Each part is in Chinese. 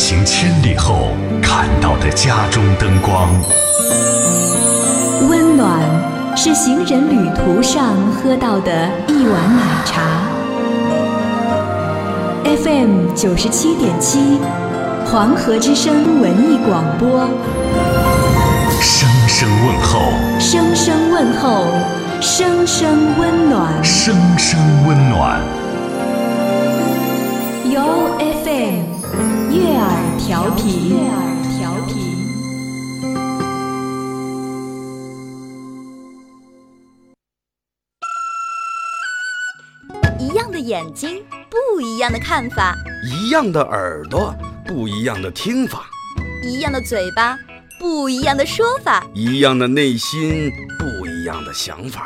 行千里后看到的家中灯光。温暖是行人旅途上喝到的一碗奶茶。FM 九十七点七，黄河之声文艺广播。声声问候，声声问候，声声温暖。声声温暖。由 FM 悦耳调频，悦耳调频。一样的眼睛，不一样的看法；一样的耳朵，不一样的听法；一样的嘴巴，不一样的说法；一样的内心，不一样的想法；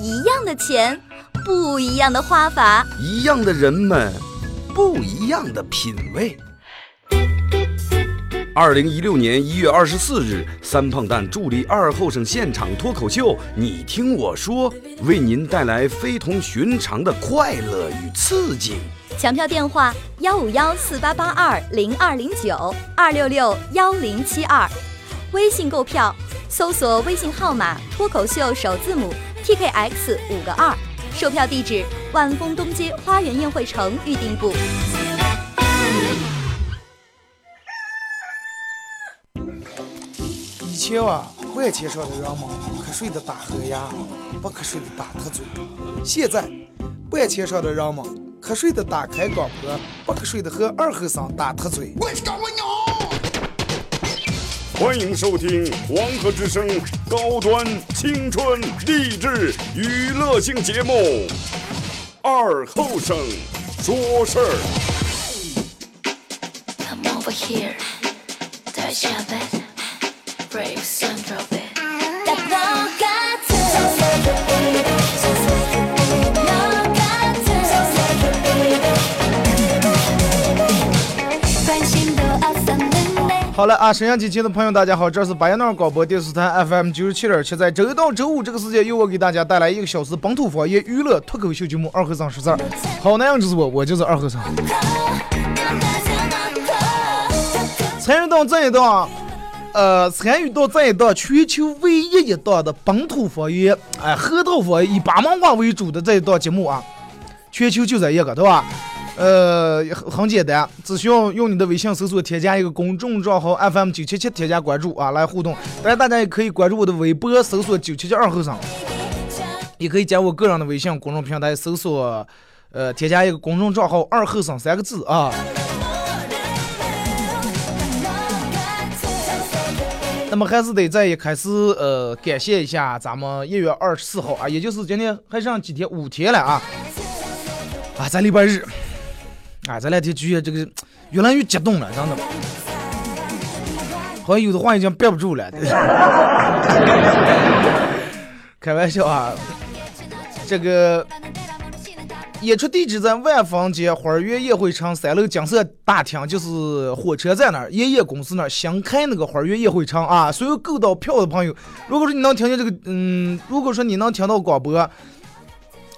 一样的钱，不一样的花法；一样的人们，不一样的品味。二零一六年一月二十四日，三胖蛋助力二后生现场脱口秀，你听我说，为您带来非同寻常的快乐与刺激。抢票电话：幺五幺四八八二零二零九二六六幺零七二。微信购票，搜索微信号码脱口秀首字母 T K X 五个二。售票地址：万丰东街花园宴会城预订部。以前啊，万千上的人们瞌睡的打呵呀，不瞌睡的打瞌嘴。现在，万千上的人们瞌睡的打开广播，不瞌睡的和二后生打特嘴。欢迎收听黄河之声高端青春励志娱乐性节目《二后生说事儿》。好了啊，沈阳机前的朋友，大家好，这是白杨广播电视台 FM 九十七点七，在周一到周五这个时间，由我给大家带来一个小时本土方言娱乐脱口秀节目《二和尚十三》。好，那样就是我，就是二和尚。参与到这一段，呃，参与到这一档全球唯一一档的本土方言，哎，河道方言以巴芒话为主的这一档节目啊，全球就这一个，对吧？呃，很很简单，只需要用你的微信搜索添加一个公众账号 FM 九七七，添加关注啊，来互动。当然，大家也可以关注我的微博，搜索九七七二后生，也可以加我个人的微信公众平台，搜索呃添加一个公众账号二后生三个字啊。那么还是得在一开始呃感谢一下咱们一月二十四号啊，也就是今天还剩几天，五天了啊啊，在礼拜日。啊，这两天觉得这个越来越激动了，真的。好像有的话已经憋不住了。开玩笑啊，这个演出地址在万丰街花园宴会城三楼金色大厅，就是火车站那儿，盐业公司那儿新开那个花园宴会城啊。所有购到票的朋友，如果说你能听见这个，嗯，如果说你能听到广播，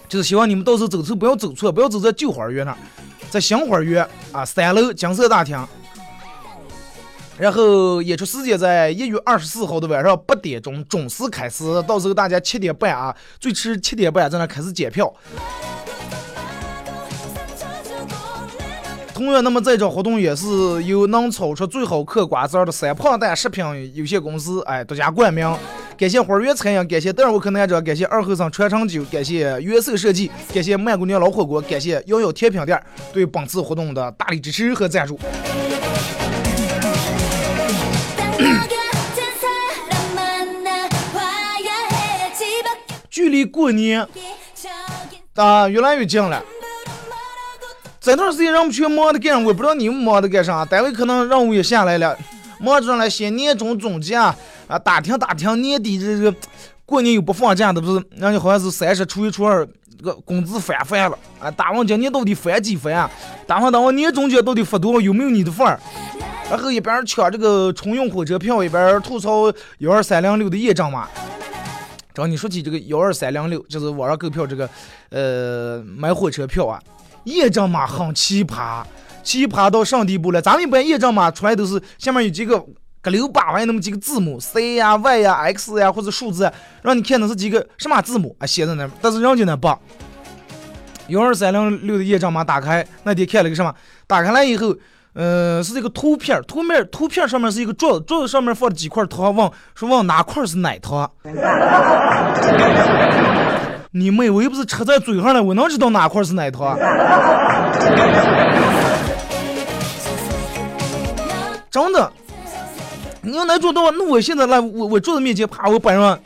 就是希望你们到时候走错不要走错，不要走在旧花园那儿。在新花园啊，三楼金色大厅。然后演出时间在一月二十四号的晚上八点钟准时开始，到时候大家七点半啊，最迟七点半在那开始检票。同样，那么这场活动也是由能炒出最好嗑瓜子儿的三胖蛋食品有限公司哎独家冠名。感谢花园餐饮，感谢德尔沃克南者，感谢二后生传承酒，感谢原色设计，感谢曼姑娘老火锅，感谢幺幺甜品店对本次活动的大力支持和赞助。距离过年啊越来越近了，这段时间人们全忙的干啥？我不知道你们忙的干啥，单位可能任务也下来了，忙着来写年终总结啊，打听打听年底这个过年又不放假的，不是？人家好像是三十、初一、初二，这个工资翻番了啊！打完今年到底翻几番啊？打完打完年终奖到底发多少？有没有你的份儿？然后一边抢这个春运火车票，一边吐槽幺二三零六的验证码。找你说起这个幺二三零六，就是网上购票这个，呃，买火车票啊，验证码很奇葩。奇葩到上地步了。咱们一般验证码出来都是下面有几个个六八万那么几个字母，C 呀、Y 呀、X 呀或者数字，让你看的是几个什么字母啊写在那，但是人家那不。幺二三零六的验证码打开，那天看了个什么？打开来以后，呃，是这个图片，图片图片上面是一个桌子，桌子上面放了几块糖，问说问哪块是奶糖？你妹！我又不是吃在嘴上了，我能知道哪块是奶糖？真的，你要能做到，那我现在来，我我坐在面前，啪，我摆上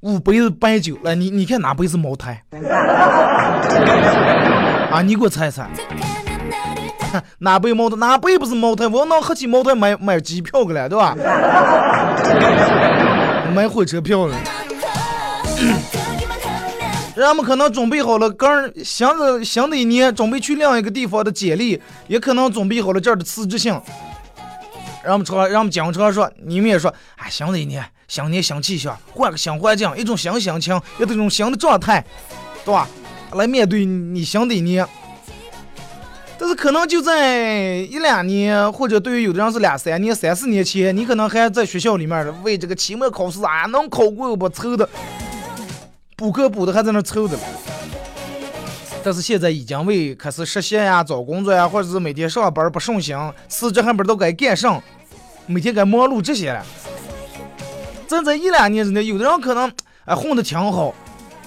五杯子白酒，来，你你看哪杯是茅台？啊，你给我猜猜，哪杯茅台？哪杯不是茅台？我能喝起茅台买买机票去了，对吧？买火车票了。人们可能准备好了，刚新的新的一年准备去另一个地方的简历，也可能准备好了这儿的辞职信。人们常，人们经常说，你们也说，哎，新的一年，新年新气象，换个新环境，一种新心情，有这种新的状态，对吧？来面对你新的一年。但是可能就在一两年，或者对于有的人是两三年、三四年前，你可能还在学校里面为这个期末考试啊，能考过不？愁的。补课补的还在那凑着，但是现在已经为开始实习呀、找工作呀，或者是每天上班不顺心，辞职还不知道该干啥，每天该忙碌这些了。咱在一两年之内，有的人可能哎混的挺好，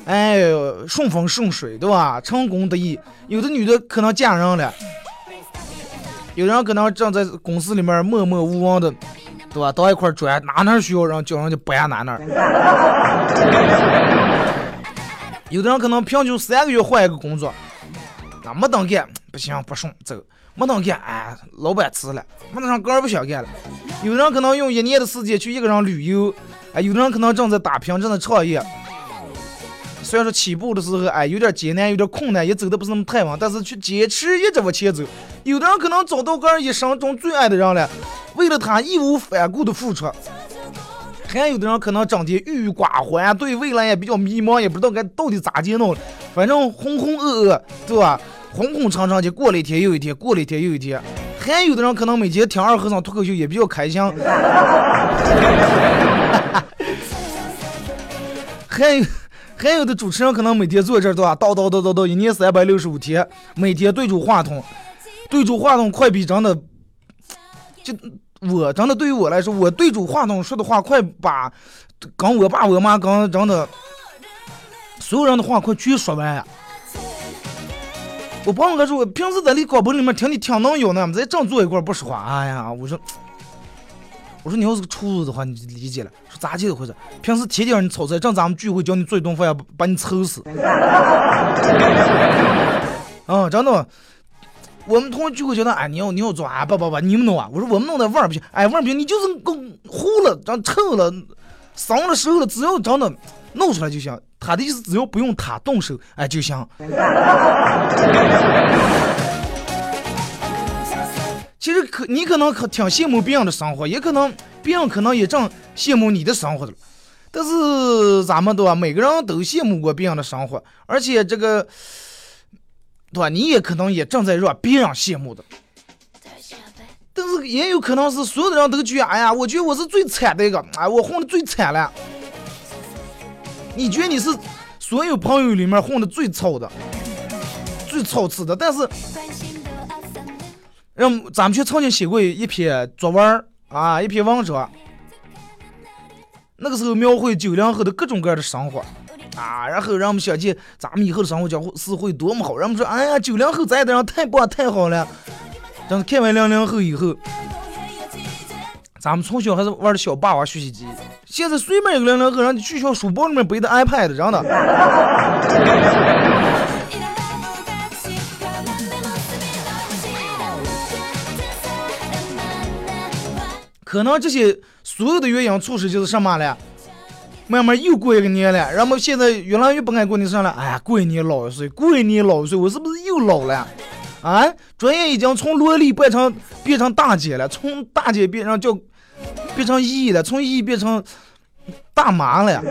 哎顺风顺水，对吧？成功得意。有的女的可能嫁人了，有人可能正在公司里面默默无闻的，对吧？到一块砖，哪哪需要人叫人家搬哪哪。有的人可能平均三个月换一个工作，那没等干不行不顺走，没等干哎老板辞了，没等上个不想干了。有的人可能用一年的时间去一个人旅游，哎，有的人可能正在打拼，正在创业。虽然说起步的时候哎有点艰难，有点困难，也走的不是那么太稳，但是去坚持一直往前走。有的人可能找到个人一生中最爱的人了，为了他义无反顾的付出。还有的人可能整天郁郁寡欢，对未来也比较迷茫，也不知道该到底咋接弄。反正浑浑噩噩，对吧？昏昏沉沉的过了一天又一天，过了一天又一天。还有的人可能每天听二和尚脱口秀也比较开心。还有还有的主持人可能每天坐这儿，对吧？叨叨叨叨叨，一年三百六十五天，每天对住话筒，对住话筒快比真的就。我真的对于我来说，我对住话筒说的话，快把跟我爸我妈刚真的所有人的话快全说完呀。我朋友还说，我平时在你广播里面听你听能有呢，在正坐一块不说话。哎呀，我说，我说你要是个厨子的话，你就理解了。说咋就回事？平时天天让你炒菜，正咱们聚会叫你做一顿饭，要把你愁死。啊，真的。我们同学聚会觉得，哎，你要你要做啊，不不不，你们弄啊！我说我们弄的味儿不行，哎，味儿不行，你就是够糊了，长臭了，生了熟了，只要长得弄出来就行。他的意思，只要不用他动手，哎就行。其实可你可能可挺羡慕别人的生活，也可能别人可能也正羡慕你的生活的。但是咱们对吧？每个人都羡慕过别人的生活，而且这个。对吧？你也可能也正在让别人羡慕的，但是也有可能是所有的人都觉得，哎呀，我觉得我是最惨的一个，哎，我混的最惨了。你觉得你是所有朋友里面混的最糙的、最操持的？但是，让咱们却曾经写过一篇作文啊，一篇文章，那个时候描绘九零后的各种各样的生活。啊，然后让我们想起咱们以后的生活将会是会多么好。让我们说，哎呀，九零后咱的人太棒太好了。等看完零零后以后，咱们从小还是玩的小霸王学习机，现在随便一个零零后，让你去学校书包里面背的 iPad，真的。可能这些所有的原因促使就是什么了？慢慢又过一个年了，然后现在越来越不爱过年生了。哎呀，过一年老一岁，过一年老一岁，我是不是又老了？啊，转眼已经从萝莉变成变成大姐了，从大姐变成叫变成姨了，从姨变成大妈了。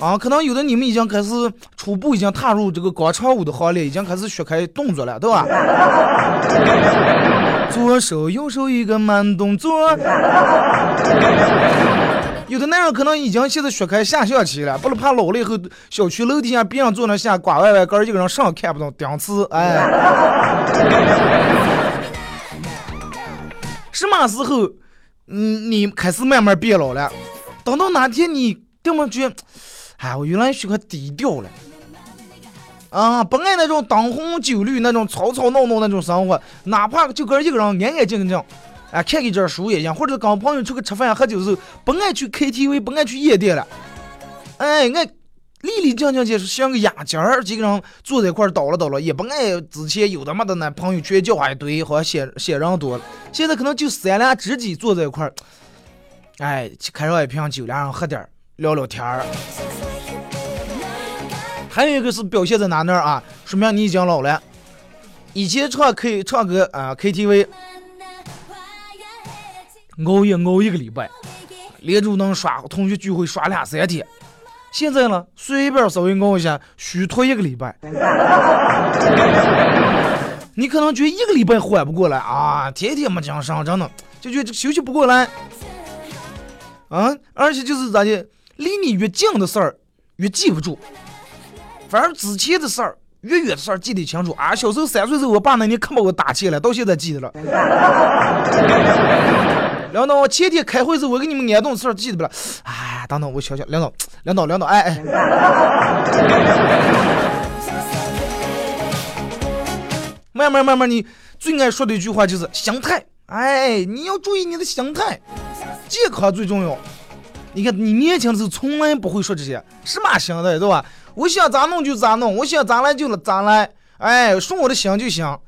啊，可能有的你们已经开始初步已经踏入这个广场舞的行列，已经开始学开动作了，对吧？左手右手一个慢动作。有的男人可能已经现在学开下象棋了，不是怕老了以后小区楼底下别人坐那下挂歪歪杆，一个人上看不懂顶次，哎。什么时候，嗯，你开始慢慢变老了？等到哪天你这么觉，哎，我原来学个低调了，啊，不爱那种灯红酒绿、那种吵吵闹闹那种生活，哪怕就跟一个人安安静静。啊，看一阵书也行，或者跟朋友出去吃饭喝酒的时候，不爱去 KTV，不爱去夜店了。哎，爱立立静静就是像个雅间儿，几个人坐在一块儿叨了叨了，也不爱之前有的没的那朋友圈叫一堆，好像显显人多了。现在可能就三两知己坐在一块儿，哎，开上一瓶酒，两人喝点儿，聊聊天儿。还有一个是表现在哪那儿啊？说明你已经老了。以前唱 K 唱歌啊 KTV。熬夜熬一个礼拜，连着能耍同学聚会耍两三天。现在呢，随便稍微熬一下，虚脱一个礼拜。你可能觉得一个礼拜缓不过来啊，天天没精神，真的就觉得休息不过来。啊，而且就是咋的，离你越近的事儿越记不住，反而之前的事儿月月的事儿记得清楚啊。小时候三岁时候，我爸那年可把我打起来，到现在记得了。领导，我前天开会时，我给你们安顿事儿记得不了。哎，等等，我想想，领导，领导，领导，哎哎。慢慢慢慢，你最爱说的一句话就是心态。哎，你要注意你的心态，健康最重要。你看，你年轻的时候从来不会说这些，什么心态，对吧？我想咋弄就咋弄，我想咋来就咋来，哎，顺我的心就行。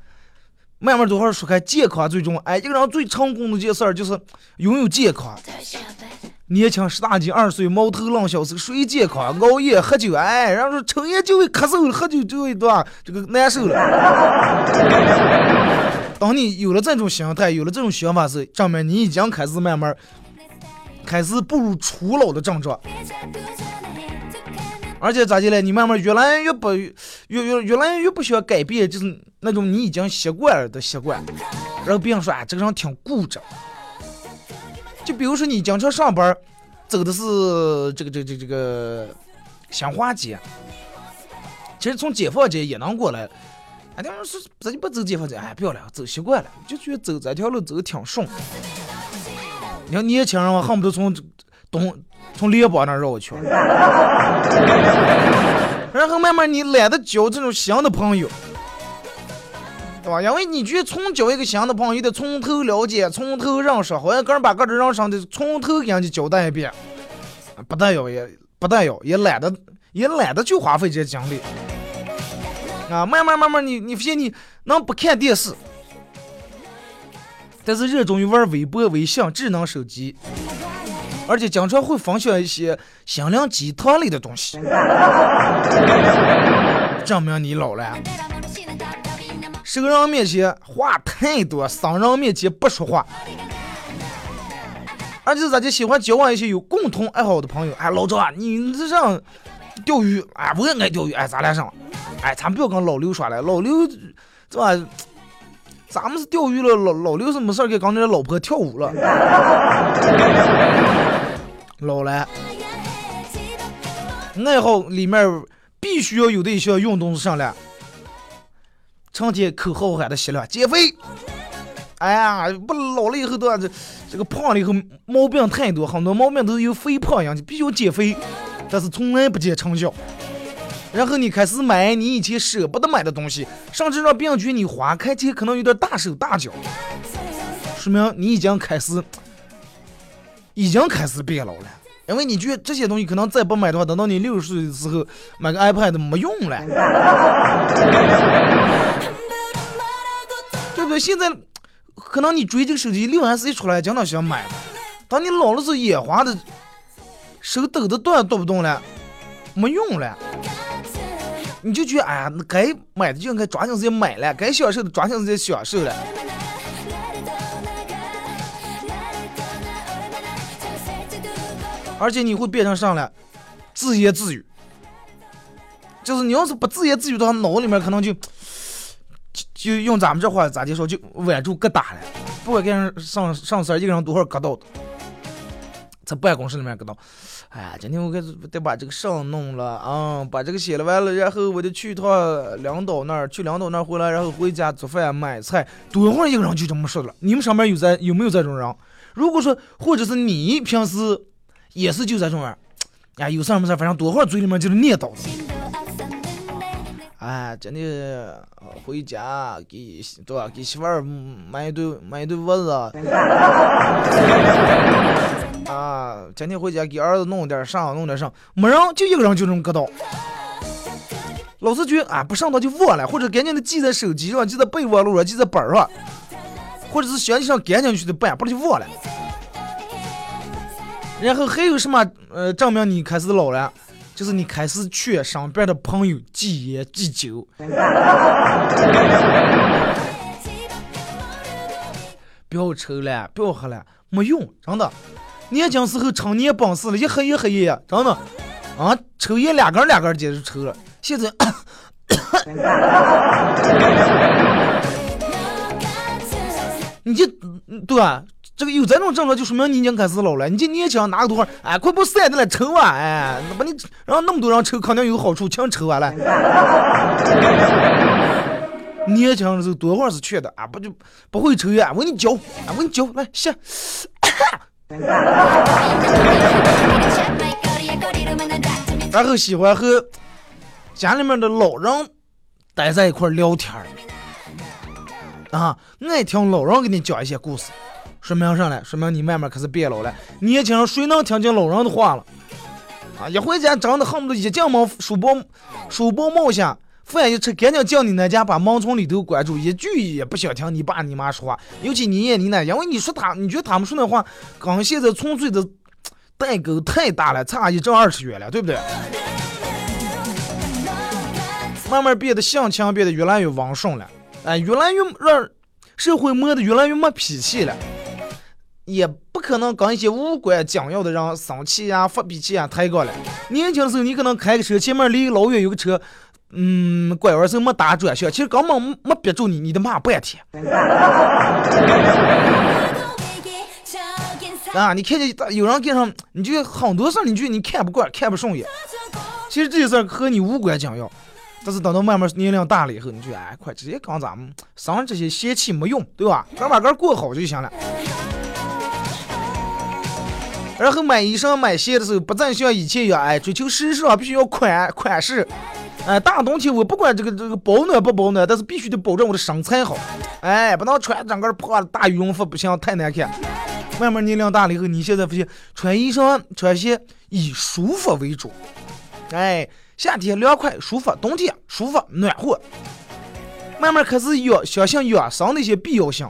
慢慢多会儿说开健康最重要。哎，一个人最成功的一件事儿就是拥有健康。年轻十大几二十岁，毛头浪小子，谁健康？熬夜喝酒，哎，然后说抽烟就会咳嗽，喝酒就会对吧？这个难受了。当你有了这种心态，有了这种想法时，证明你已经开始慢慢开始步入初老的症状。而且咋的嘞？你慢慢越来越不越越越来越不需要改变，就是那种你已经习惯了的习惯。然后别人说啊，这个人挺固执。就比如说你经常上班，走的是这个这个这个这个新华街，其实从解放街也能过来。哎，他们说自己不走解放街，哎，不要了，走习惯了，就觉得走这条路走的挺顺。你看年轻人，我恨不得从东。从猎豹那绕去，然后慢慢你懒得交这种新的朋友，对吧？因为你觉得从交一个新的朋友得从头了解，从头认识，好像个人把个人人生的从头给人家交代一遍，不但要也不但要也懒得也懒得去花费这些精力啊！慢慢慢慢你你发现你能不看电视，但是热衷于玩微博、微信、智能手机。而且经常会分享一些心灵鸡汤类的东西，证明你老了。熟人面前话太多，生人面前不说话。而且咱就喜欢交往一些有共同爱好的朋友。哎，老赵啊，你这上钓鱼，哎，我也爱钓鱼，哎，咱俩上，哎，咱不要跟老刘耍了，老刘这吧？咱们是钓鱼了，老老刘是没事给刚才老婆跳舞了。老了，爱好里面必须要有的一项运动是啥嘞？成天口号喊的响亮，减肥。哎呀，不老了以后都这这个胖了以后毛病太多，很多毛病都是由肥胖引起，必须要减肥，但是从来不见成效。然后你开始买你以前舍不得买的东西，甚至让别人觉得你花开钱可能有点大手大脚，说明你已经开始。已经开始变老了，因为你觉得这些东西可能再不买的话，等到你六十岁的时候买个 iPad 没用了，对不对？现在可能你追这个手机六 S 一出来，经常想买，当你老了时候眼花的，手抖的断动不动了，没用了，你就觉得哎呀，该买的就应该抓紧时间买了，该享受的抓紧时间享受了。而且你会变成啥了？自言自语。就是你要是不自言自语的话，脑里面可能就就就用咱们这话咋地说，就稳住疙瘩了。不管跟上上司一个人多少疙瘩，在办公室里面疙瘩。哎呀，今天我可得把这个上弄了啊，把这个写了完了，然后我就去趟领导那儿，去领导那儿回来，然后回家做饭买菜。多会儿一个人就这么说的了。你们上面有在有没有这种人？如果说或者是你平时也是就在这种人，哎，有事儿没事儿，反正多会儿嘴里面就是念叨。哎，真的回家给对吧？给媳妇儿买一堆买一堆蚊子。啊，今天回家给儿子弄点啥，弄点啥，没人就一个人就这么搁到。老是觉得啊，不上当就忘了，或者赶紧的记在手机上，记在备忘录上，记在本上，或者是想起上赶紧去的办，不然就忘了。然后还有什么呃证明你开始老了？就是你开始劝身边的朋友戒烟戒酒，不要抽了，不要喝了，没用，真的。年轻时候成年本事了，一喝一喝烟，真的啊，抽烟两根两根接着抽了。现在，你就对吧？这个有这种症状，就说明你已经开始老了。你这年轻拿个多会？哎，快把塞的来抽啊！哎，那把你让那么多人抽，肯定有好处，全抽完了。年轻的时候多会儿是缺的啊，不就不会抽烟？我给你教，我给你教，来吸。然后喜欢和家里面的老人待在一块聊天啊，爱听老人给你讲一些故事。说明啥了？说明你慢慢开始变老了。年轻人谁能听进老人的话了？啊！一回家真的恨不得一进门书包书包冒下，饭一吃赶紧叫你那家把门从里头关住，一句也不想听你爸你妈说话。尤其你爷你奶，因为你说他，你觉得他们说那话跟现在纯粹的代沟太大了，差一正二十元了，对不对？慢慢变得性情变得越来越温顺了，哎，越来越让社会磨得越来越没脾气了。也不可能跟一些无关紧要的人生气呀、发脾气啊，抬杠了。年轻的时候，你可能开个车，前面离老远有个车，嗯，拐弯时候没打转向，其实根本没憋住你，你得骂半天。啊，你看见有人跟上，你就很多事儿，你就你看不惯、看不顺眼。其实这些事儿和你无关紧要，但是等到慢慢年龄大了以后，你就哎，快直接跟咱们生这些邪气没用，对吧？咱把个过好就行了。然后买衣裳买鞋的时候，不再像以前一样，哎，追求时尚必须要款款式，哎，大冬天我不管这个这个保暖不保暖，但是必须得保证我的身材好，哎，不能穿整个破大羽绒服，不行，太难看。慢慢年龄大了以后，你现在发现穿衣裳穿鞋以舒服为主，哎，夏天凉快舒服，冬天舒服暖和。慢慢开始养相信养生的一些必要性，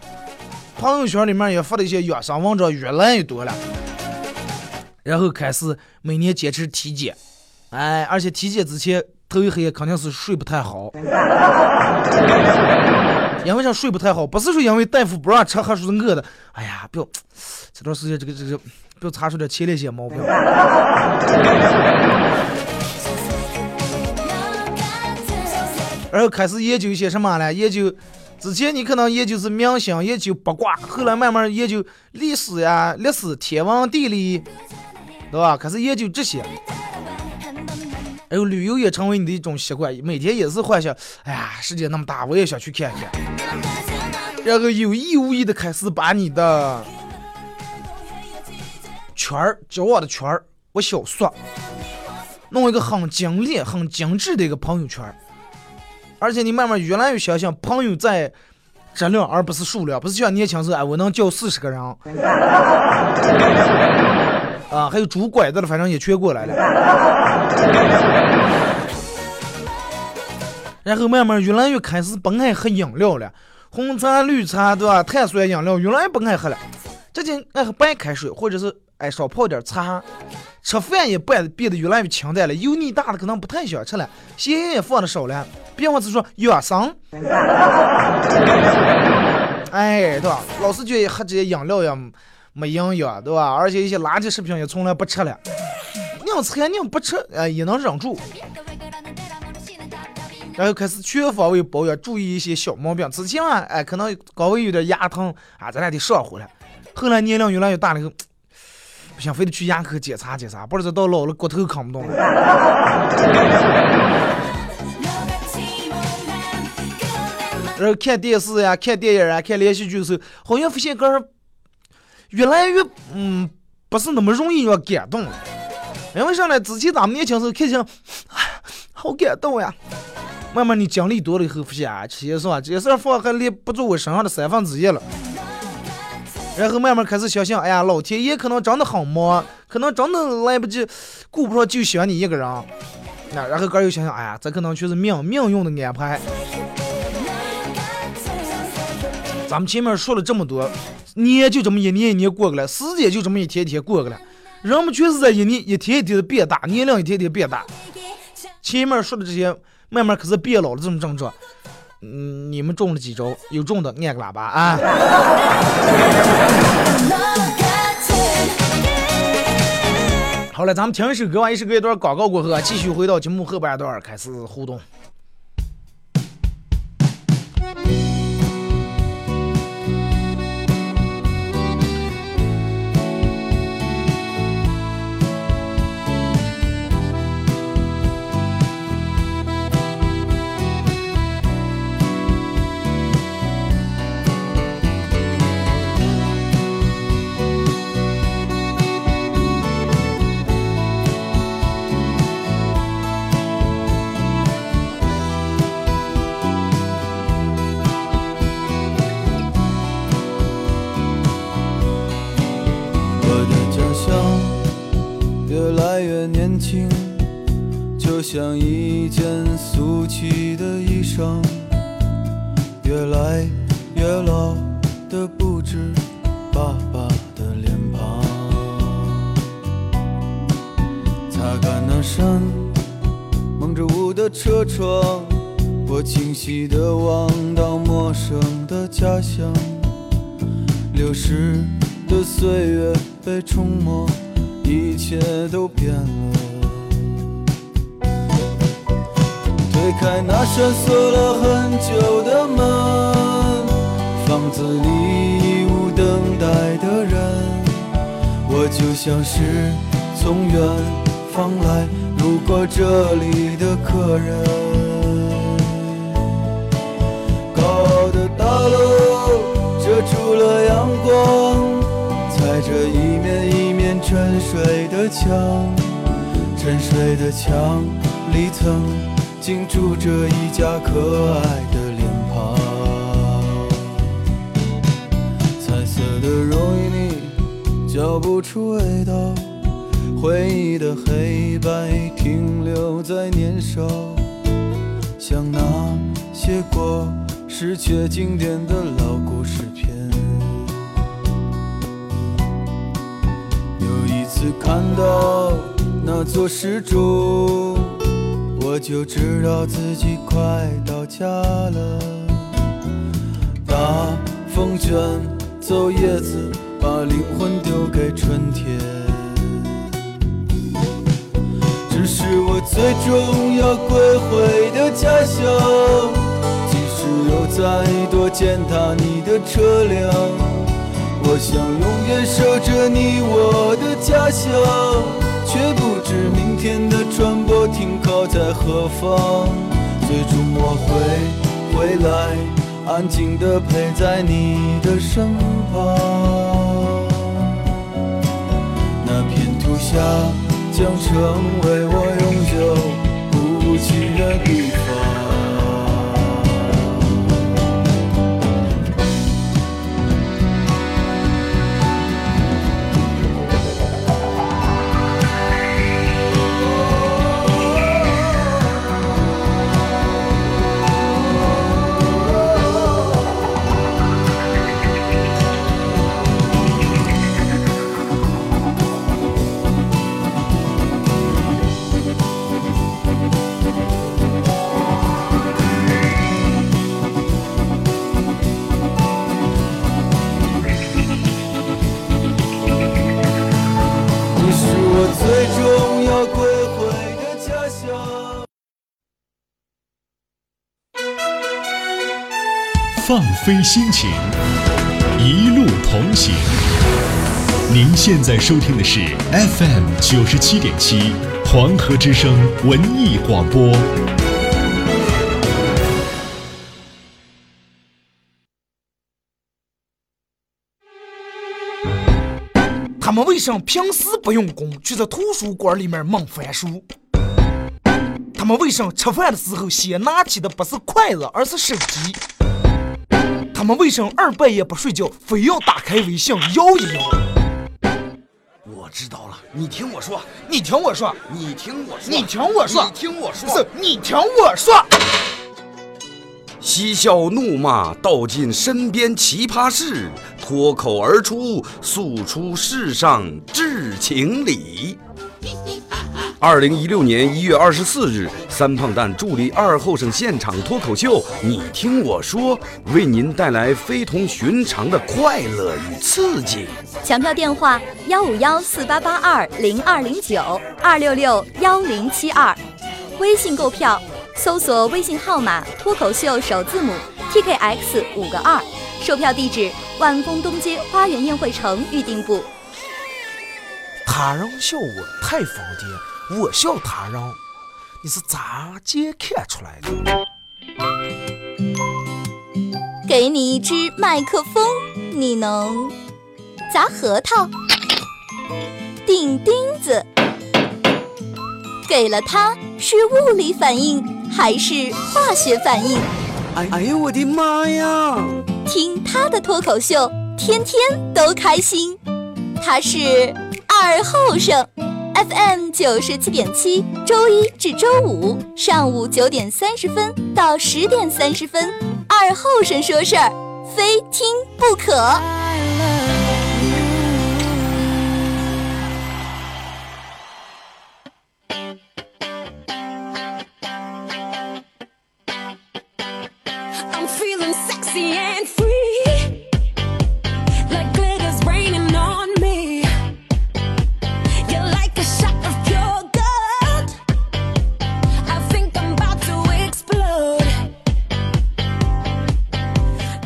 朋友圈里面也发的一些养生文章越来越多了。然后开始每年坚持体检，哎，而且体检之前头一黑肯定是睡不太好，因为啥睡不太好？不是说因为大夫不让吃，还说是饿的。哎呀，不要这段时间这个这个不要查出点前列腺毛病。然后开始研究一些什么呢？研究之前你可能研究是明星，研究八卦，后来慢慢研究历史呀、历史、天文、地理。对吧？开始研究这些，还有旅游也成为你的一种习惯，每天也是幻想，哎呀，世界那么大，我也想去看看。然后有意无意的开始把你的圈儿，交往的圈儿，我小说，弄一个很精炼、很精致的一个朋友圈儿。而且你慢慢越来越相信，朋友在质量而不是数量，不是像年轻时候，哎，我能交四十个人。啊，还有拄拐子的，反正也全过来了。然后慢慢越来越开始不爱喝饮料了，红茶、绿茶，对吧？碳酸饮料越来越不爱喝了，最近爱喝白开水，或者是哎少泡点茶。吃饭也变变得越来越清淡了，油腻大的可能不太想吃了，咸盐也放的少了。别忘是说养生，哎，对吧？老是觉得喝这些饮料呀。没营养，对吧？而且一些垃圾食品也从来不吃了。宁能餐宁不吃，哎，也能忍住。然后开始全方位保养，注意一些小毛病。之前啊，哎，可能稍微有点牙疼啊，咱俩得上火了。后来年龄越来越大了以后，不行，非得去牙科检查检查，不知道到老了骨头扛不动了。然后看电视呀、看电影啊、看连续剧的时候，好像发现个越来越嗯，不是那么容易要感动了。因为啥呢？之前咱们年轻时候看见，好感动呀。慢慢你经历多了以后，发现啊，这些事啊，这些事儿放还连不住我身上的三分之一了。然后慢慢开始想想，哎呀，老天爷可能真的很忙，可能真的来不及，顾不上就想你一个人。那然后哥又想想，哎呀，这可能全是命命运的安排。咱们前面说了这么多，年就这么一年一年过去了，时间就这么一天一天过去了，人们全是在一年一天一天的变大，年龄一天天变大。前面说的这些。慢慢开始变老了，这种症状，嗯，你们中了几招？有中的按个喇叭啊！好了，咱们听一首歌完一首歌一段广告过后啊，继续回到节目后半段开始互动。推开那扇锁了很久的门，房子里已无等待的人，我就像是从远方来路过这里的客人。高傲的大楼遮住了阳光，踩着一面一面沉睡的墙，沉睡的墙里曾。竟住着一家可爱的脸庞，彩色的容易腻，嚼不出味道。回忆的黑白停留在年少，像那些过时却经典的老故事片。有一次看到那座时钟。我就知道自己快到家了。大风卷走叶子，把灵魂丢给春天。这是我最终要归回的家乡。即使有再多践踏你的车辆，我想永远守着你我的家乡。却不知明天的船舶停靠在何方，最终我会回来，安静的陪在你的身旁。那片土下将成为我永久不弃的地非心情，一路同行。您现在收听的是 FM 九十七点七黄河之声文艺广播。他们为什么平时不用功，却在图书馆里面猛翻书？他们为什么吃饭的时候先拿起的不是筷子，而是手机？他们为什么二半夜不睡觉，非要打开微信摇一摇？我知道了，你听我说，你听我说，你听我说，你听我说你听我说，是你听我说。嬉笑怒骂，道尽身边奇葩事，脱口而出，诉出世上至情理。二零一六年一月二十四日，三胖蛋助力二后生现场脱口秀，你听我说，为您带来非同寻常的快乐与刺激。抢票电话：幺五幺四八八二零二零九二六六幺零七二。微信购票，搜索微信号码“脱口秀”首字母 TKX 五个二。售票地址：万丰东街花园宴会城预订部。他人笑我太疯癫，我笑他人，你是咋接看出来的？给你一支麦克风，你能砸核桃、钉钉子。给了它，是物理反应还是化学反应？哎哎呦我的妈呀！听他的脱口秀，天天都开心。他是二后生，FM 九十七点七，周一至周五上午九点三十分到十点三十分，二后生说事儿，非听不可。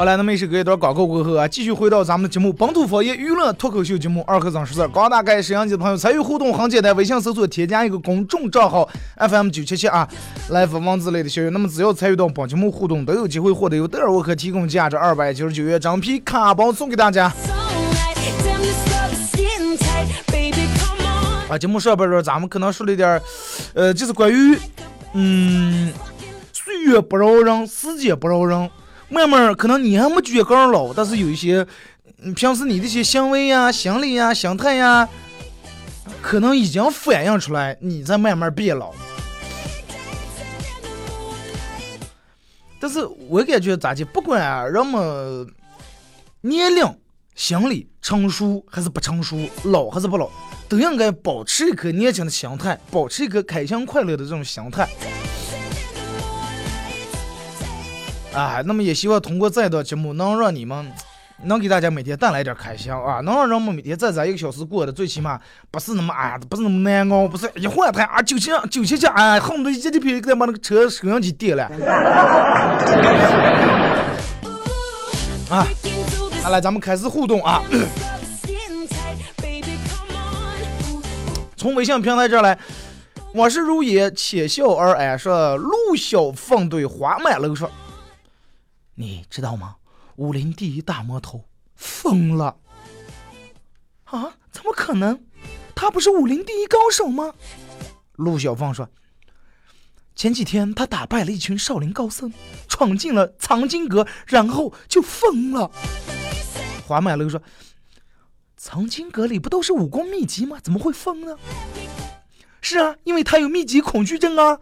好了，那么一首歌一段广告过后啊，继续回到咱们的节目《本土方言娱乐脱口秀节目二和尚说事儿》。刚打开摄像机的朋友参与互动很简单，微信搜索添加一个公众账号 FM 九七七啊，来发文字类的消息。那么只要参与到本节目互动，都有机会获得由德尔沃克提供价值二百九十九元整皮卡包送给大家。啊，节目上半段咱们可能说了一点儿，呃，就是关于，嗯，岁月不饶人，时间不饶人。慢慢可能你还没觉个老，但是有一些，平时你这些行为呀、心理呀、心态呀，可能已经反映出来你在慢慢变老。但是我感觉咋的，不管人们年龄、心理成熟还是不成熟，老还是不老，都应该保持一颗年轻的心态，保持一颗开心快乐的这种心态。啊，那么也希望通过这档节目，能让你们能给大家每天带来点开心啊，能让人们每天在咱一个小时过得最起码不是那么哎呀，不是那么难熬，不是一换台啊九千九千加，哎，恨不得一记皮给把那个车收音机点了。啊，好来，咱们开始互动啊。从微信平台这儿来，我是如也且笑而安，说陆小凤对花满楼说，你知道吗？武林第一大魔头疯了啊？怎么可能？他不是武林第一高手吗？陆小凤说，前几天他打败了一群少林高僧，闯进了藏经阁，然后就疯了。华满楼说。藏经阁里不都是武功秘籍吗？怎么会疯呢？是啊，因为他有密集恐惧症啊。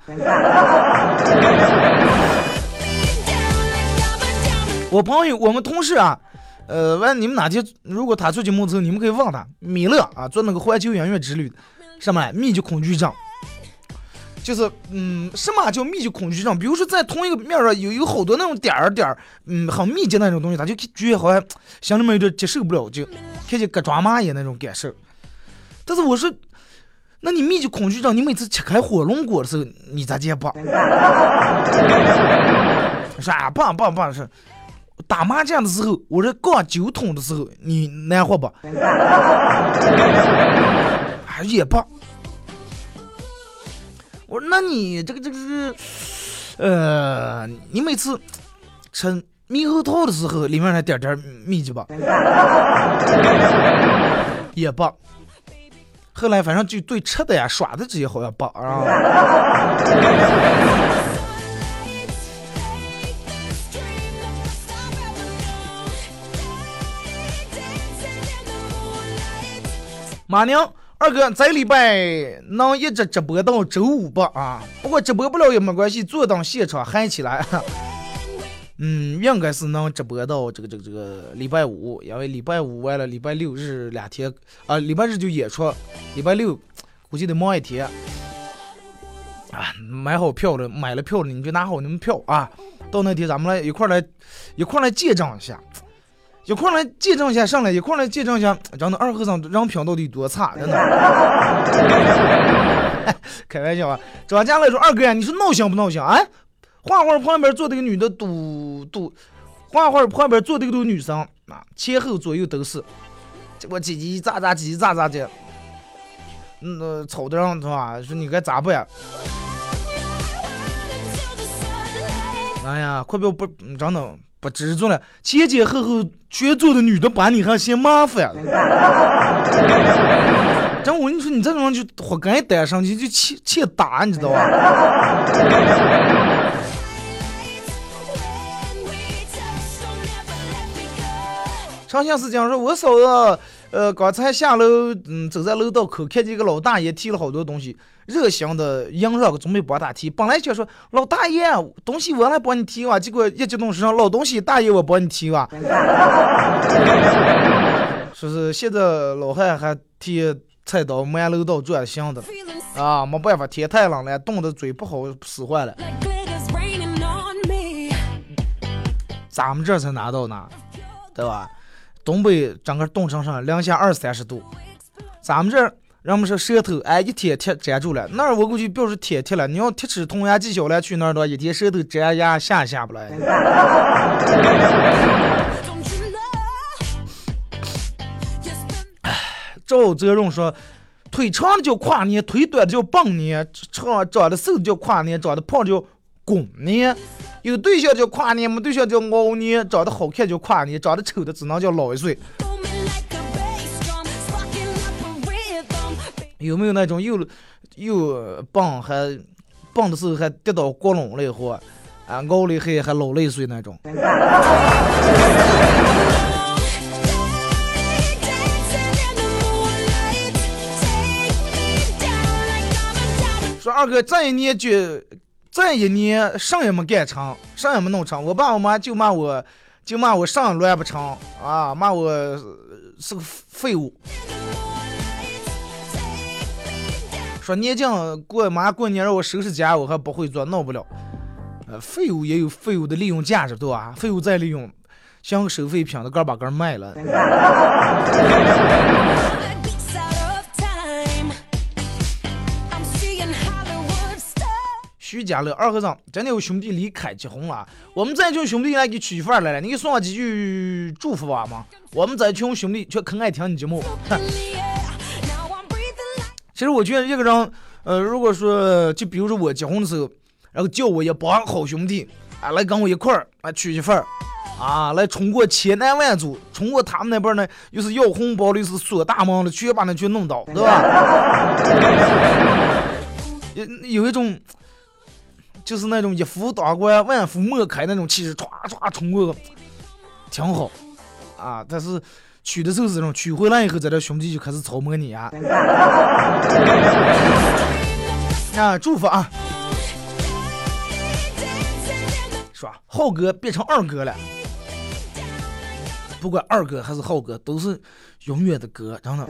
我朋友，我们同事啊，呃，完你们哪天如果他做节目之后，你们可以问他，米勒啊，做那个环球影院之旅，什么密集恐惧症，就是嗯，什么叫密集恐惧症？比如说在同一个面上有有好多那种点儿点儿，嗯，很密集那种东西，他就觉得好像心里面有点接受不了，就看见疙抓蚂蚁那种感受。但是我说，那你密集恐惧症，你每次切开火龙果的时候，你咋接不？啥棒棒棒是打麻将的时候，我这杠酒桶的时候，你难活不？啊 也不。我说那你这个这个是，呃，你每次吃猕猴桃的时候，里面那点点秘籍吧？也不。后来反正就对吃的呀、耍的这些好像不啊。马娘二哥，这礼拜能一直直播到周五不啊？不过直播不了也没关系，坐等现场嗨起来。嗯，应该是能直播到这个这个这个礼拜五，因为礼拜五完了，礼拜六日两天啊，礼拜日就演出，礼拜六估计得忙一天。啊，买好票了，买了票了，你就拿好你们票啊，到那天咱们来一块来一块来见证一下。一块来见证一下，上来一块来见证一下，真的二和尚人品到底多差，真的。开玩笑啊！张家来说，二哥，你说闹心不闹心啊？画画旁边坐的个女的，都都，画画旁边坐的个都女生啊，前后左右都是，这我叽叽喳喳，叽叽喳喳的，嗯，吵得让是吧？说你该咋办呀？哎呀，快不要不真的。不知足了，前前后后全做的女的把你还嫌麻烦了。真我跟你说，你这种人就活该单上去就欠欠打，你知道吧？长相思讲说，我嫂子呃刚才下楼，嗯，走在楼道口，看见一个老大爷提了好多东西，热心的迎上准备帮他提。本来想说老大爷东西我来帮你提哇，结果一激动说老东西大爷我帮你提哇。说是现在老汉还提菜刀满楼道转行的啊，没办法，天太冷了，冻得嘴不好使坏了。咱们这才拿到呢，对吧？东北整个冻成上零下二三十度，咱们这人们说舌头哎一天贴粘住了，那儿我估计表示天贴了。你要贴吃童牙技巧来去那儿的话，一天舌头粘牙下也下不来。赵泽荣说，腿长的叫跨年，腿短的叫蹦年，长长得瘦的叫跨年，长得胖的叫拱年。有对象叫跨年，没对象叫熬年。长得好看叫跨年，长得丑的只能叫老一岁。有没有那种又又棒还棒的时候还跌倒过笼了以后啊，熬了还还老了一岁那种？说二哥这一年就。这一年啥也没干成，啥也没弄成。我爸我妈就骂我，就骂我啥乱不成啊，骂我是个废物。说年景过妈过年让我收拾家，我还不会做，弄不了。呃，废物也有废物的利用价值，对吧？废物再利用，像个收废品的，个把个卖了。家乐二和尚真的有兄弟离开结婚了，我们这群兄弟来给娶媳妇来了，你给送我几句祝福话吗？我们这群兄弟却可爱听你节目。其实我觉得一个人，呃，如果说就比如说我结婚的时候，然后叫我一帮好兄弟啊来跟我一块儿啊娶媳妇儿，啊来冲过千难万阻，冲过他们那边呢又是要红包的，又是锁大门的，全把那全弄倒，对吧？有有一种。就是那种一夫当关万夫莫开那种气势，唰唰冲过，挺好啊。但是娶的时候是这种，娶回来以后，咱这兄弟就开始操磨你啊。啊，祝福啊！是吧？浩哥变成二哥了，不管二哥还是浩哥，都是永远的哥，真的。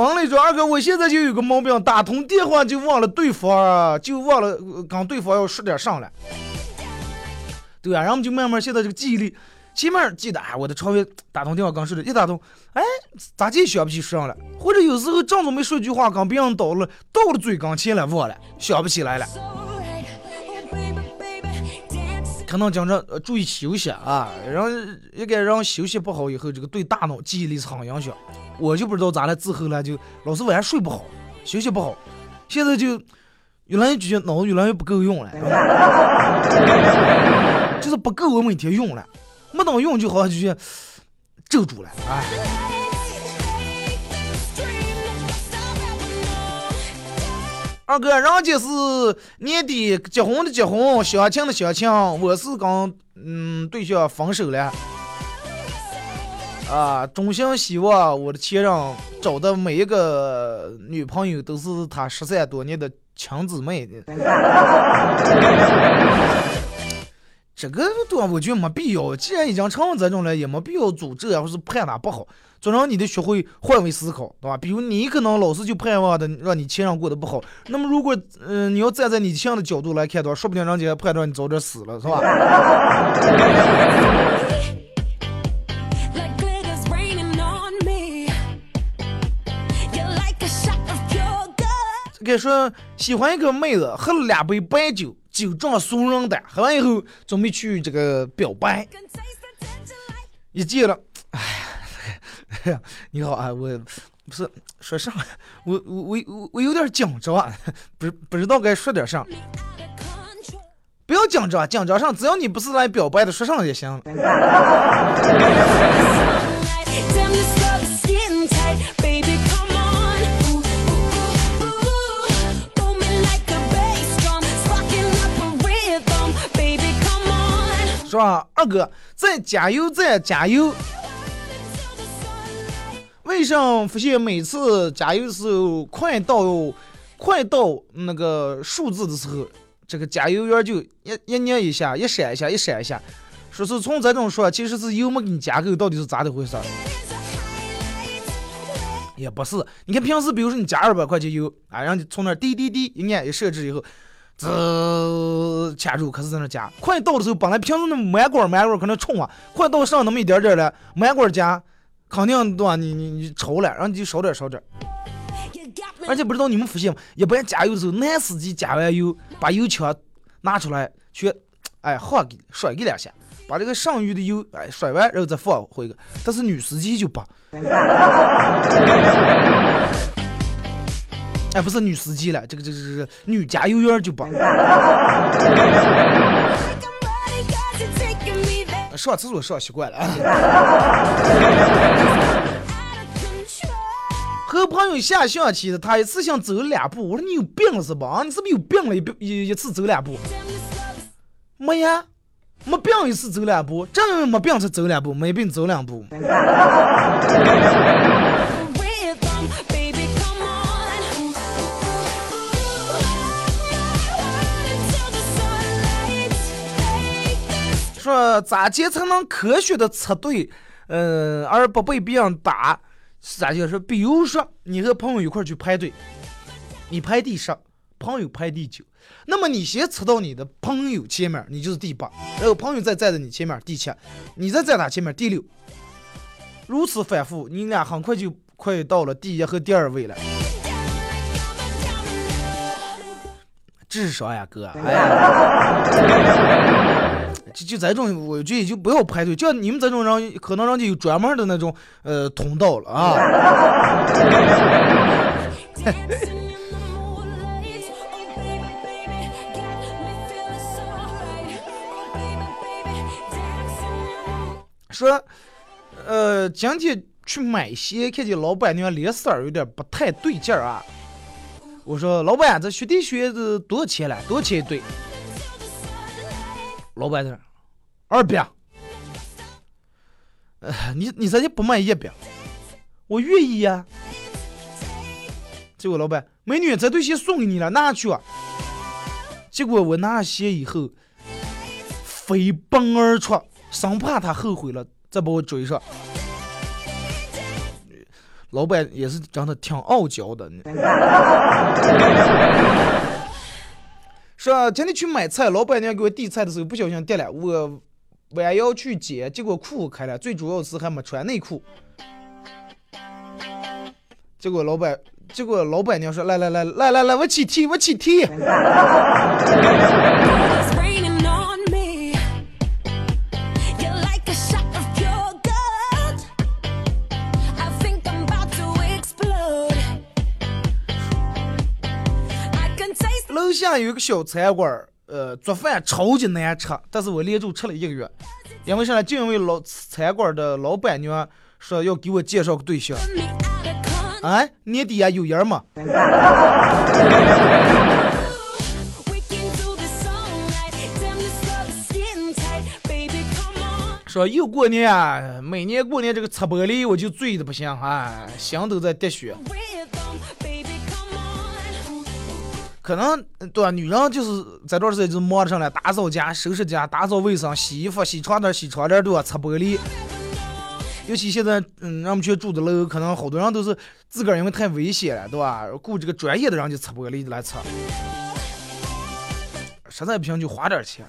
王磊说：“二哥，我现在就有个毛病，打通电话就忘了对方，就忘了跟对方要说点啥了。对啊，然后就慢慢现在这个记忆力，前面记得啊，我的床位打通电话刚说的，一打通，哎，咋就想不起说上了？或者有时候正准备说句话，跟别人倒了，到了嘴刚前了，忘了，想不起来了。可能讲着注意休息啊，然后一个人休息不好以后，这个对大脑记忆力是很影响。我就不知道咋了，之后呢就老是晚上睡不好，休息不好，现在就越来越觉得脑子越来越不够用了，就是不够我每天用了，没等用就好像就觉得皱住了，哎。二哥，人家是年底结婚的结婚，相亲的相亲，我是跟嗯对象分手了。啊，衷心希望我的前任找的每一个女朋友都是他失散多年的亲姊妹。这个多我觉得没必要，既然已经成了这种了，也没必要诅咒啊，或是判他不好。总让你得学会换位思考，对吧？比如你可能老是就盼望的让你亲人过得不好，那么如果嗯、呃你要站在你亲人的角度来看的话，说不定人家还盼着你早点死了，是吧.该说喜欢一个妹子，喝了两杯白酒，酒壮怂人胆，喝完以后准备去这个表白一见了，哎呀，你好啊，我不是说啥，我我我我我有点紧张啊，不是不知道该说点啥。不要紧张，紧张上，只要你不是来表白的，说上也行。on. 是吧？二哥，再加油，再加油！为什么发现每次加油的时候，快到快到那个数字的时候，这个加油员就一一捏一下，一闪一下，一闪一下，说是从这种说，其实是油没给你加够，到底是咋的回事？也不是，你看平时比如说你加二百块钱油，啊，然后你从那滴滴滴一按一设置以后，滋掐住，可是在那加，快到的时候，本来平时那满管满管可能冲啊，快到上那么一点点了，满管加，肯定对吧？你你你超了，然后你就少点少点。而且不知道你们发现吗？一般加油的时候，男司机加完油，把油枪拿出来，去，哎，晃给甩给两下，把这个剩余的油哎甩完，然后再放回去。但是女司机就不，哎，不是女司机了，这个这个这个女加油员就不。like I'm ready, 'cause you're taking me there. 上厕所上习惯了。和朋友下象棋的，他一次性走两步，我说你有病了是吧？啊，你是不是有病了？一步一一次走两步没呀，没病一次走两步，正因为没病才走两步，没病走两步。说咋接才能科学的测对，嗯、而不被别人打？是咋就是，比如说你和朋友一块去排队，你排第十，朋友排第九，那么你先测到你的朋友前面，你就是第八，然后朋友再站在你前面第七，你再在他前面第六，如此反复，你俩很快就快到了第一和第二位了。智商呀，哥，哎呀。就就这种我就也就不要排队就你们这种人可能人家有专门的那种呃通道了啊。说呃今天去买鞋看见老板娘脸色有点不太对劲儿啊。我说老板这雪地靴子多少钱了？多少钱一对？老板在那儿，二百。呃，你你咋就不买一百？我愿意呀、结果老板，美女，这对鞋送给你了，拿去啊。结果我拿了鞋以后，飞奔而出，生怕他后悔了再把我追上。老板也是长得挺傲娇的，说今天去买菜，老板娘给我递菜的时候不小心跌了，我弯腰去捡，结果裤开了，最主要是还没穿内裤。结果老板，结果老板娘说：“来来来来来来，我去提，我去提。下有一个小餐馆，呃，做饭超级难吃，但是我连住吃了一个月。因为现在就因为老餐馆的老板娘说要给我介绍个对象，哎，年底啊有人吗？说又过年啊，每年过年这个吃玻璃我就醉的不行，啊，心都在滴血。可能对吧？女人就是在这段时间就忙着上了，打扫家、收拾家、打扫卫生、洗衣服、洗床单、洗窗帘，对吧？擦玻璃。尤其现在，嗯，俺们去住的楼，可能好多人都是自个儿因为太危险了，对吧？雇这个专业的人就擦玻璃来擦。实在不行就花点钱。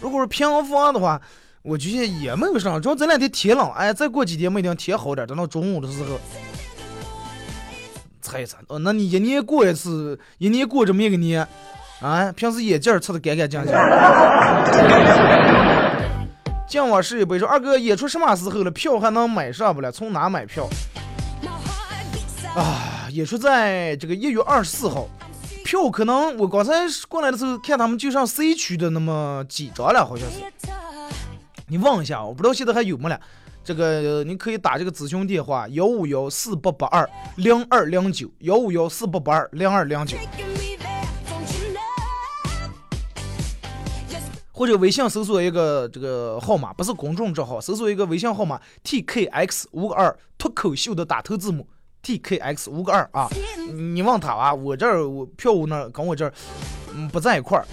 如果是平房的话，我觉得也没有啥，主要这两天天冷，哎，再过几天没定天好点，等到中午的时候。擦一擦，哦，那你一年过一次，一年过这么一个年，啊，平时眼镜儿擦得干干净净。见我是一杯说，二哥演出什么时候了？票还能买上不了？从哪买票？啊，演出在这个一月二十四号，票可能我刚才过来的时候看他们就上 C 区的那么几张了，好像是。你问一下，我不知道现在还有没了。这个呃你可以打这个咨询电话幺五幺四八八二零二零九幺五幺四八八二零二零九。或者微信搜索一个这个号码，不是公众账号，搜索一个微信号码 TKX 五个二，脱口秀的打头字母 TKX 五个二啊。你问他啊，我这儿我票务那儿跟我这儿嗯不在一块儿。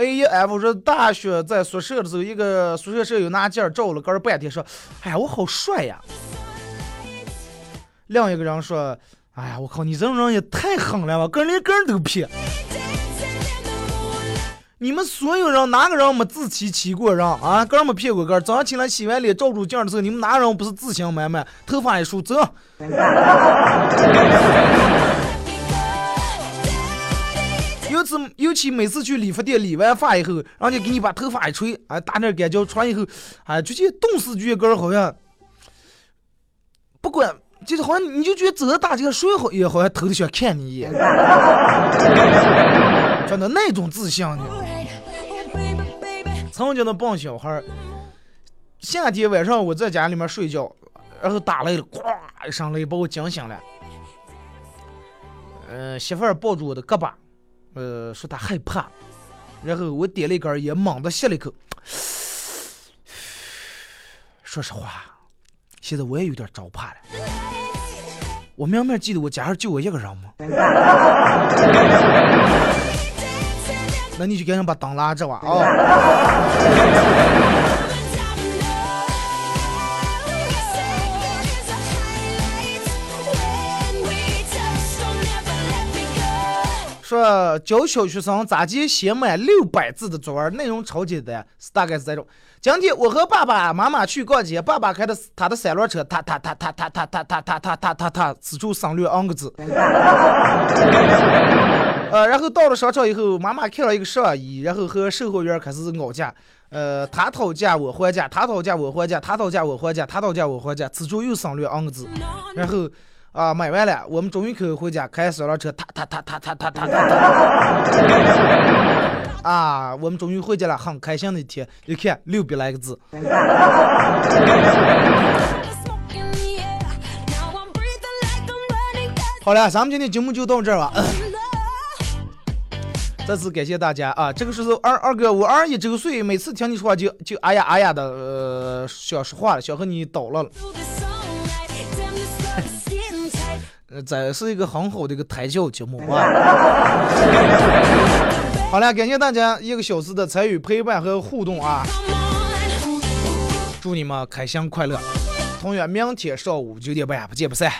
A 一 F 说大学在宿舍的时候，一个宿舍舍友拿镜照了个儿半天，说：“哎呀，我好帅呀。”另一个人说：“哎呀，我靠，你这种人也太狠了吧，跟连个人都骗。”你们所有人哪个人没自欺欺过人啊？个人没骗过个人。早上起来洗完脸照住镜的时候，你们哪个人不是自信满满？头发一梳，走。尤其尤其每次去理发店理完发以后，人家给你把头发一吹，哎，打点干胶穿以后，哎，就觉得动死觉得个人好像，不管就是好像你就觉得走到大街上谁好也好像头都想看你一眼，真的那种自信呢。曾经的笨小孩，夏天晚上我在家里面睡觉，然后打雷了，咵一声雷把我惊醒了。呃，媳妇儿抱住我的胳膊，呃，说他害怕，然后我点了一根烟，猛地吸了一口。说实话，现在我也有点着怕了。我明明记得我家上就我一个人嘛。那你就赶紧把灯拉着吧啊！说教小学生咋记写满六百字的作文，内容超简单，是大概是这种。今天我和爸爸妈妈去逛街，爸爸开的他的三轮车，他他他他他他他他他他他他他，此处省略 n 个字。呃，然后到了商场以后，妈妈看了一个上衣，然后和售货员开始拗架。呃，他讨价我还价，他讨价我还价，他讨价我还价，他讨价我还价，此处又省略 n 个字。然后啊，买完了，我们终于可以回家，开小辆车，他他他他他他他他他。啊，我们终于回家了，很开心的一天。你看六百来个字，好了，咱们今天节目就到这儿吧。再次感谢大家啊！这个时候二二哥，我二一周岁，每次听你说话就就哎呀哎呀的，呃，想说话了，想和你叨唠了。呃，这是一个很好的一个胎教节目啊。好了，感谢大家一个小时的参与、陪伴和互动啊！祝你们开心快乐！同学，明天上午九点半不见不散。